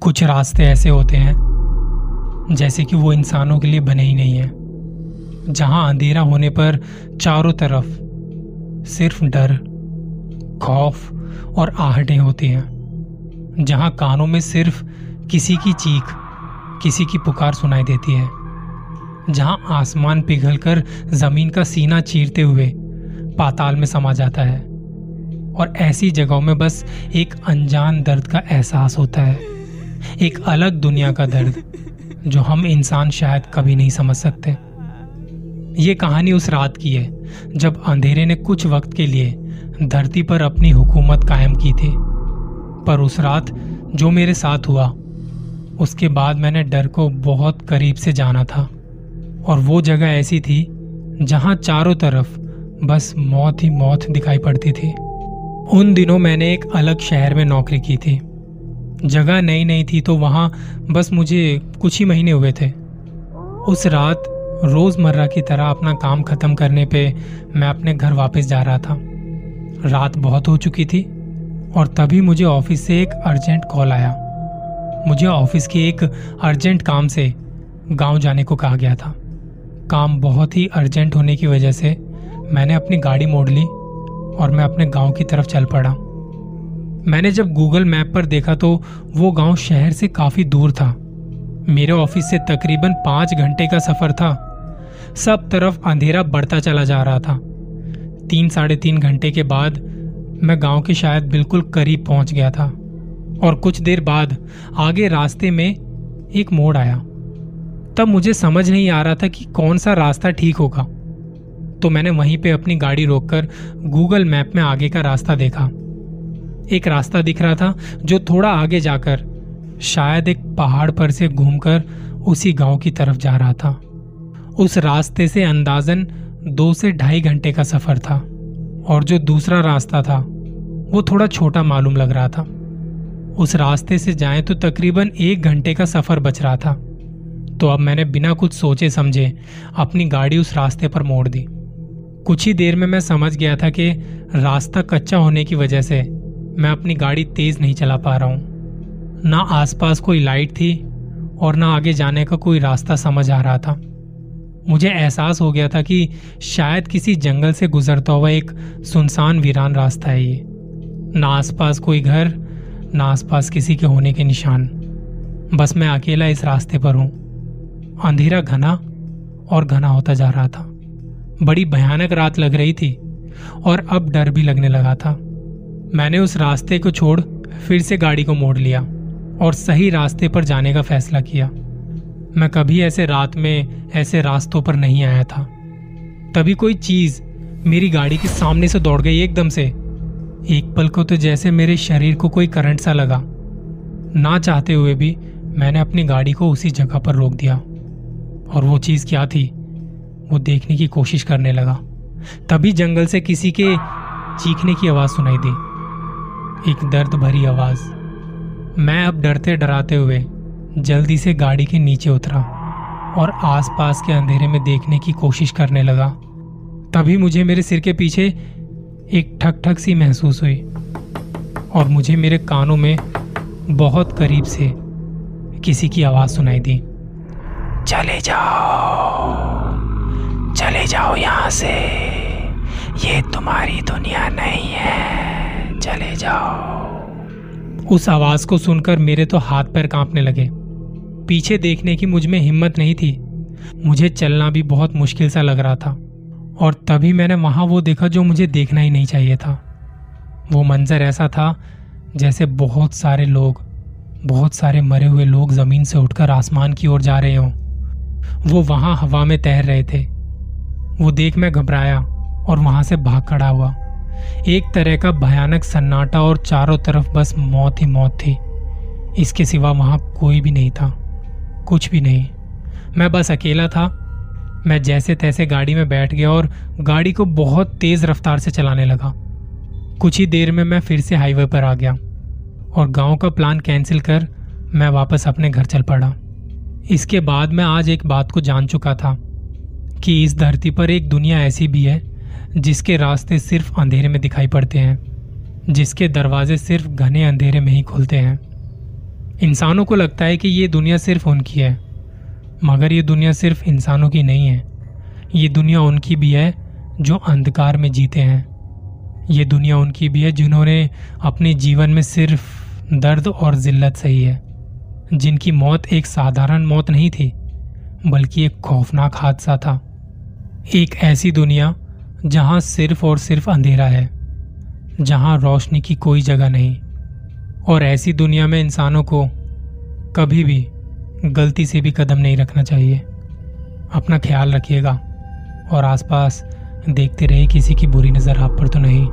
कुछ रास्ते ऐसे होते हैं जैसे कि वो इंसानों के लिए बने ही नहीं है। जहाँ अंधेरा होने पर चारों तरफ़ सिर्फ़ डर, खौफ और आहटें होती हैं। जहाँ कानों में सिर्फ़ किसी की चीख, किसी की पुकार सुनाई देती है। जहाँ आसमान पिघलकर ज़मीन का सीना चीरते हुए पाताल में समा जाता है। और ऐसी जगहों में बस एक अनजान दर्द का एहसास होता है। एक अलग दुनिया का दर्द, जो हम इंसान शायद कभी नहीं समझ सकते। ये कहानी उस रात की है, जब अंधेरे ने कुछ वक्त के लिए धरती पर अपनी हुकूमत कायम की थी। पर उस रात जो मेरे साथ हुआ, उसके बाद मैंने डर को बहुत करीब से जाना था। और वो जगह ऐसी थी, जहाँ चारों तरफ़ बस मौत ही मौत दिखाई पड़ती थी। उन दिनों मैंने एक अलग शहर में नौकरी की थी। जगह नई नई थी तो वहाँ बस मुझे कुछ ही महीने हुए थे। उस रात रोज़मर्रा की तरह अपना काम खत्म करने पे मैं अपने घर वापस जा रहा था। रात बहुत हो चुकी थी और तभी मुझे ऑफ़िस से एक अर्जेंट कॉल आया। मुझे ऑफ़िस के एक अर्जेंट काम से गाँव जाने को कहा गया था। काम बहुत ही अर्जेंट होने की वजह से मैंने अपनी गाड़ी मोड़ ली और मैं अपने गाँव की तरफ़ चल पड़ा। मैंने जब गूगल मैप पर देखा तो वो गाँव शहर से काफ़ी दूर था। मेरे ऑफ़िस से तकरीबन पाँच घंटे का सफ़र था। सब तरफ़ अंधेरा बढ़ता चला जा रहा था। तीन साढ़े तीन घंटे के बाद मैं गाँव के शायद बिल्कुल करीब पहुँच गया था। और कुछ देर बाद आगे रास्ते में एक मोड़ आया। तब मुझे समझ नहीं आ रहा था कि कौन सा रास्ता ठीक होगा। तो मैंने वहीं पे अपनी गाड़ी रोककर गूगल मैप में आगे का रास्ता देखा। एक रास्ता दिख रहा था जो थोड़ा आगे जाकर, शायद एक पहाड़ पर से घूमकर उसी गाँव की तरफ़ जा रहा था। उस रास्ते से अंदाजन दो से ढाई घंटे का सफ़र था और जो दूसरा रास्ता था, वो थोड़ा छोटा मालूम लग रहा था। उस रास्ते से जाएँ तो तकरीबन एक घंटे का सफ़र बच रहा था। तो अब मैंने बिना कुछ सोचे समझे अपनी गाड़ी उस रास्ते पर मोड़ दी। कुछ ही देर में मैं समझ गया था कि रास्ता कच्चा होने की वजह से मैं अपनी गाड़ी तेज नहीं चला पा रहा हूँ। ना आसपास कोई लाइट थी और ना आगे जाने का कोई रास्ता समझ आ रहा था। मुझे एहसास हो गया था कि शायद किसी जंगल से गुजरता हुआ एक सुनसान वीरान रास्ता है ये। ना आसपास कोई घर, ना आसपास किसी के होने के निशान। बस मैं अकेला इस रास्ते पर हूँ। अंधेरा घना और घना होता जा रहा था। बड़ी भयानक रात लग रही थी और अब डर भी लगने लगा था। मैंने उस रास्ते को छोड़ फिर से गाड़ी को मोड़ लिया और सही रास्ते पर जाने का फैसला किया। मैं कभी ऐसे रात में ऐसे रास्तों पर नहीं आया था। तभी कोई चीज़ मेरी गाड़ी के सामने से दौड़ गई एकदम से। एक पल को तो जैसे मेरे शरीर को कोई करंट सा लगा। ना चाहते हुए भी मैंने अपनी गाड़ी को उसी जगह पर रोक दिया और वो चीज़ क्या थी, वो देखने की कोशिश करने लगा। तभी जंगल से किसी के चीखने की आवाज़ सुनाई दी। एक दर्द भरी आवाज़। मैं अब डरते डराते हुए जल्दी से गाड़ी के नीचे उतरा और आसपास के अंधेरे में देखने की कोशिश करने लगा। तभी मुझे मेरे सिर के पीछे एक ठक ठक सी महसूस हुई और मुझे मेरे कानों में बहुत करीब से किसी की आवाज़ सुनाई दी। चले जाओ चले जाओ यहाँ से। ये तुम्हारी दुनिया नहीं है। चले जाओ। उस आवाज़ को सुनकर मेरे तो हाथ पैर कांपने लगे। पीछे देखने की मुझमें हिम्मत नहीं थी। मुझे चलना भी बहुत मुश्किल सा लग रहा था। और तभी मैंने वहाँ वो देखा जो मुझे देखना ही नहीं चाहिए था। वो मंजर ऐसा था जैसे बहुत सारे लोग, बहुत सारे मरे हुए लोग ज़मीन से उठकर आसमान की ओर जा रहे हों। वो वहाँ हवा में तैर रहे थे। वो देख मैं घबराया और वहाँ से भाग खड़ा हुआ। एक तरह का भयानक सन्नाटा और चारों तरफ़ बस मौत ही मौत थी। इसके सिवा वहाँ कोई भी नहीं था। कुछ भी नहीं। मैं बस अकेला था। मैं जैसे तैसे गाड़ी में बैठ गया और गाड़ी को बहुत तेज रफ्तार से चलाने लगा। कुछ ही देर में मैं फिर से हाईवे पर आ गया और गाँव का प्लान कैंसिल कर मैं वापस अपने घर चल पड़ा। इसके बाद मैं आज एक बात को जान चुका था कि इस धरती पर एक दुनिया ऐसी भी है जिसके रास्ते सिर्फ़ अंधेरे में दिखाई पड़ते हैं, जिसके दरवाजे सिर्फ़ घने अंधेरे में ही खुलते हैं। इंसानों को लगता है कि ये दुनिया सिर्फ़ उनकी है, मगर ये दुनिया सिर्फ़ इंसानों की नहीं है। ये दुनिया उनकी भी है जो अंधकार में जीते हैं। ये दुनिया उनकी भी है जिन्होंने अपने जीवन में सिर्फ़ दर्द और जिल्लत सही है, जिनकी मौत एक साधारण मौत नहीं थी, बल्कि एक खौफनाक हादसा था। एक ऐसी दुनिया जहाँ सिर्फ़ और सिर्फ़ अंधेरा है, जहाँ रोशनी की कोई जगह नहीं। और ऐसी दुनिया में इंसानों को कभी भी गलती से भी कदम नहीं रखना चाहिए। अपना ख्याल रखिएगा और आसपास देखते रहे किसी की बुरी नज़र आप पर तो नहीं।